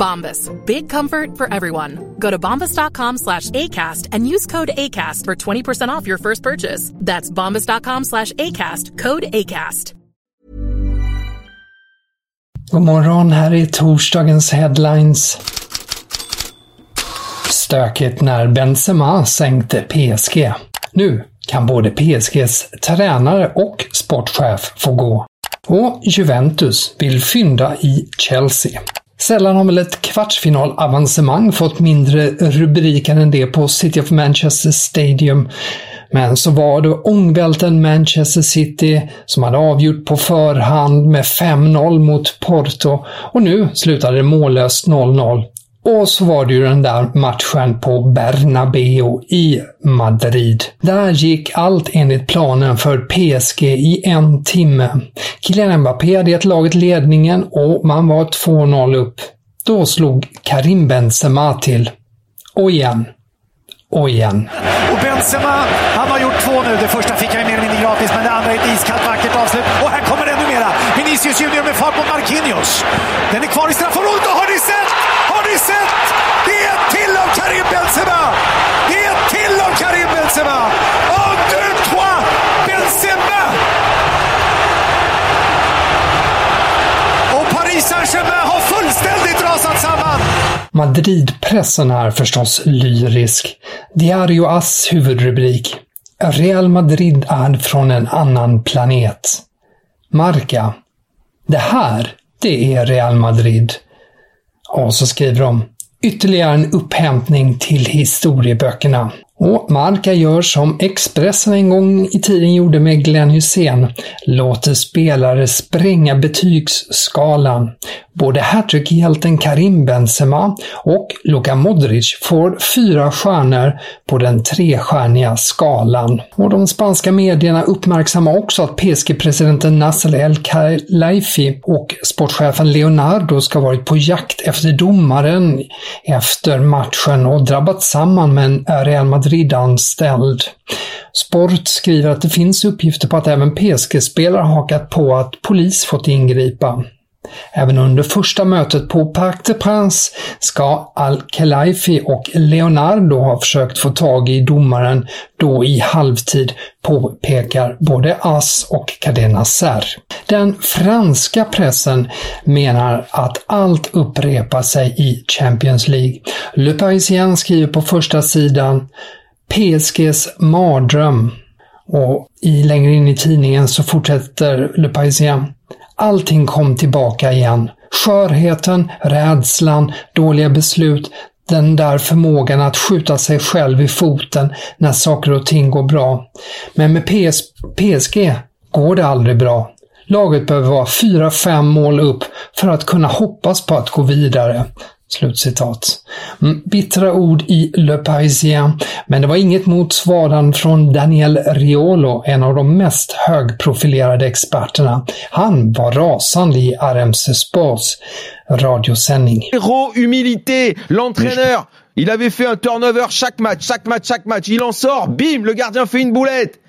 Bombas. Big comfort for everyone. Go to bombas.com slash ACAST and use code ACAST for 20% off your first purchase. That's bombas.com slash ACAST. Code ACAST. God morgon, här är torsdagens headlines. Stökigt när Benzema sänkte PSG. Nu kan både PSGs tränare och sportchef få gå. Och Juventus vill fynda i Chelsea. Sällan har väl ett kvartsfinalavancemang fått mindre rubriker än det på City of Manchester Stadium. Men så var det ångvälten Manchester City som hade avgjort på förhand med 5-0 mot Porto och nu slutade det mållöst 0-0. Och så var det ju den där matchen på Bernabeu i Madrid. Där gick allt enligt planen för PSG i en timme. Kylian Mbappé hade gett laget ledningen och man var 2-0 upp. Då slog Karim Benzema till. Och igen. Och igen. Och Benzema, han har gjort två nu. Det första fick han mer eller mindre gratis, men det andra är ett iskallt vackert avslut. Och här kommer det ännu mera. Vinicius Junior med fart på Marquinhos. Den är kvar i straffområdet och har ni sett? Har ni sett? Det är ett till av Karim Benzema! Det är ett till av Karim Benzema! Un, deux, trois! Benzema! Och Paris Saint-Germain har fullständigt rasat samman! Madridpressen är förstås lyrisk. Diario As huvudrubrik. Real Madrid är från en annan planet. Marca. Det här, det är Real Madrid. Och så skriver de ytterligare en upphämtning till historieböckerna. Och Marca gör som Expressen en gång i tiden gjorde med Glenn Hussein, låter spelare spränga betygsskalan. Både hattrickhjälten Karim Benzema och Luka Modric får fyra stjärnor på den trestjärniga skalan. Och de spanska medierna uppmärksammar också att PSG-presidenten Nasser El Khelaifi och sportchefen Leonardo ska ha varit på jakt efter domaren efter matchen och drabbat samman med en Real Madrid-anställd. Sport skriver att det finns uppgifter på att även PSG-spelare hakat på att polis fått ingripa. Även under första mötet på Parc des Princes ska Al-Khelaifi och Leonardo ha försökt få tag i domaren då i halvtid, påpekar både AS och Cadena Ser. Den franska pressen menar att allt upprepar sig i Champions League. Le Parisien skriver på första sidan PSGs mardröm och i längre in i tidningen så fortsätter Le Parisien Allting kom tillbaka igen. Skörheten, rädslan, dåliga beslut, den där förmågan att skjuta sig själv i foten när saker och ting går bra. Men med PS PSG går det aldrig bra. Laget behöver vara 4-5 mål upp för att kunna hoppas på att gå vidare. Slutcitat. Mm, bittra ord i Le Parisien, men det var inget mot svaran från Daniel Riolo, en av de mest högprofilerade experterna. Han var rasande i RMC Sports radiosändning. Zéro humilité, l'entraîneur, il avait fait un turnover chaque match, chaque match, chaque match. Il en sort, bim, le gardien fait une boulette.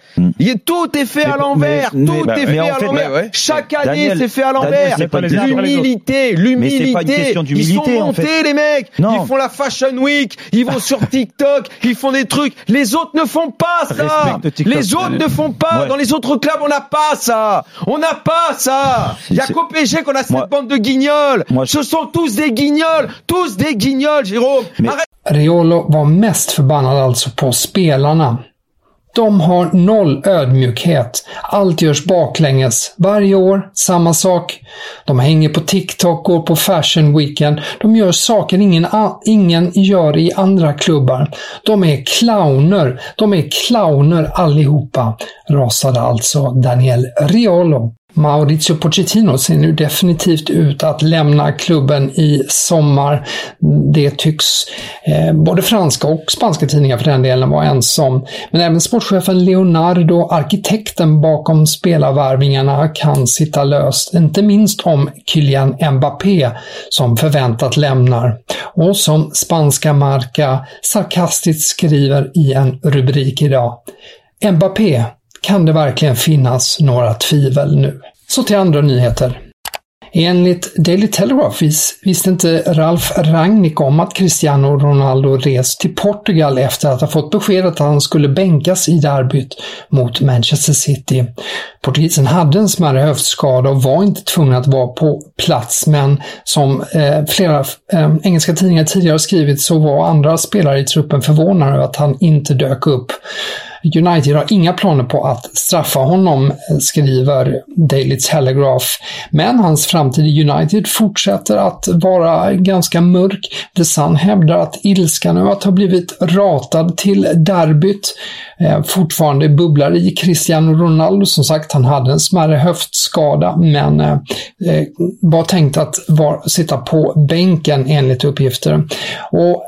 Tout est fait à l'envers, tout mais- est fait en à l'envers. Chaque année, c'est fait à l'envers. L'humilité, l'humilité. Ils d'humilité, sont en montés, fait. les mecs. Non. Ils font la Fashion Week, ils vont sur TikTok, ils font des trucs. Les autres ne font pas ça. Les autres ne font pas. Ouais. Dans les autres clubs, on n'a pas ça. On n'a pas ça. Il y a qu'au PSG qu'on a cette bande de guignols. Ce sont tous des guignols. Tous des guignols, Jérôme. Mais- Arrête. Riolo var mest förbannad alltså på spelarna. De har noll ödmjukhet. Allt görs baklänges. Varje år, samma sak. De hänger på TikTok, går på Fashion Weekend. De gör saker ingen, ingen gör i andra klubbar. De är clowner. De är clowner allihopa, rasade alltså Daniel Riolo. Maurizio Pochettino ser nu definitivt ut att lämna klubben i sommar. Det tycks eh, både franska och spanska tidningar för den delen vara ense om. Men även sportchefen Leonardo, arkitekten bakom spelarvärvningarna, kan sitta löst. Inte minst om Kylian Mbappé som förväntat lämnar. Och som spanska Marca sarkastiskt skriver i en rubrik idag. Mbappé, kan det verkligen finnas några tvivel nu? Så till andra nyheter. Enligt Daily Telegraph vis, visste inte Ralf Rangnick om att Cristiano Ronaldo rest till Portugal efter att ha fått besked att han skulle bänkas i derbyt mot Manchester City. Portugisen hade en smärre höftskada och var inte tvungen att vara på plats, men som eh, flera eh, engelska tidningar tidigare skrivit så var andra spelare i truppen förvånade över att han inte dök upp. United har inga planer på att straffa honom, skriver Daily Telegraph. Men hans framtid i United fortsätter att vara ganska mörk. The Sun hävdar att ilskan över att ha blivit ratad till derbyt eh, fortfarande bubblar i Cristiano Ronaldo. Som sagt, han hade en smärre höftskada, men eh, eh, var tänkt att var, sitta på bänken enligt uppgifter. Och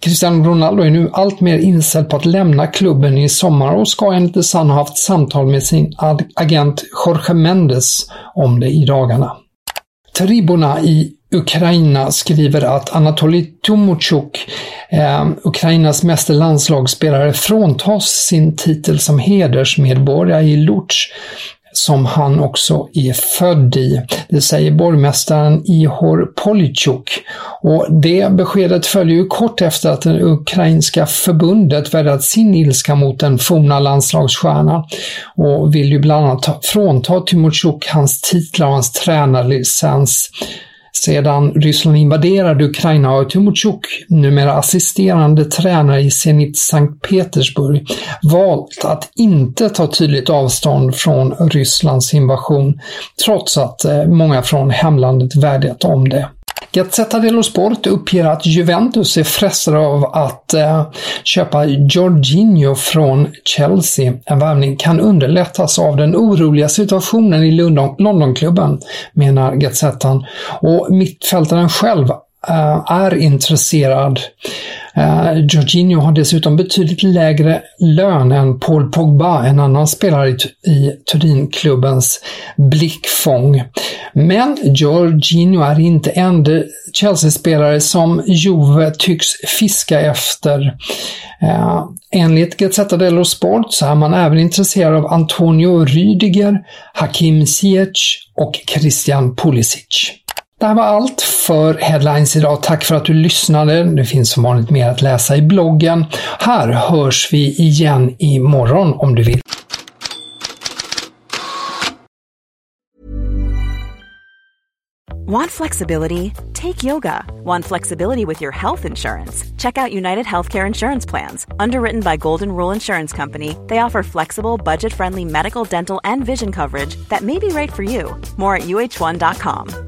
Cristiano Ronaldo är nu allt mer inställd på att lämna klubben i sommar och ska enligt The Sun ha haft samtal med sin agent Jorge Mendes om det i dagarna. Tribuna i Ukraina skriver att Anatolij Tomochuk, eh, Ukrainas meste landslagsspelare, fråntas sin titel som hedersmedborgare i Lutsk som han också är född i. Det säger borgmästaren Ihor Polychuk. Och det beskedet följer ju kort efter att det ukrainska förbundet vädrat sin ilska mot den forna landslagsstjärnan och vill ju bland annat frånta Timotjuk hans titlar och hans tränarlicens. Sedan Ryssland invaderade Ukraina har Tymochuk, numera assisterande tränare i Zenit Sankt Petersburg, valt att inte ta tydligt avstånd från Rysslands invasion, trots att eh, många från hemlandet vädjat om det. Gazzetta dello Sport uppger att Juventus är frestade av att eh, köpa Jorginho från Chelsea. En värvning kan underlättas av den oroliga situationen i London, Londonklubben, menar Gazzettan. Och mittfältaren själv eh, är intresserad. Eh, Jorginho har dessutom betydligt lägre lön än Paul Pogba, en annan spelare i, i Turinklubbens blickfång. Men Jorginho är inte enda Chelsea-spelare som Juve tycks fiska efter. Eh, enligt Gazzetta dello Sport så är man även intresserad av Antonio Rüdiger, Hakim Ziyech och Christian Pulisic. Det här var allt för Headlines idag. Tack för att du lyssnade. Det finns som vanligt mer att läsa i bloggen. Här hörs vi igen imorgon om du vill. Want flexibility? Take yoga. Want flexibility with your health insurance? Check out United Healthcare Insurance Plans. Underwritten by Golden Rule Insurance Company, they offer flexible, budget friendly medical, dental, and vision coverage that may be right for you. More at uh1.com.